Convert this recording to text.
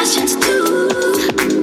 passions too.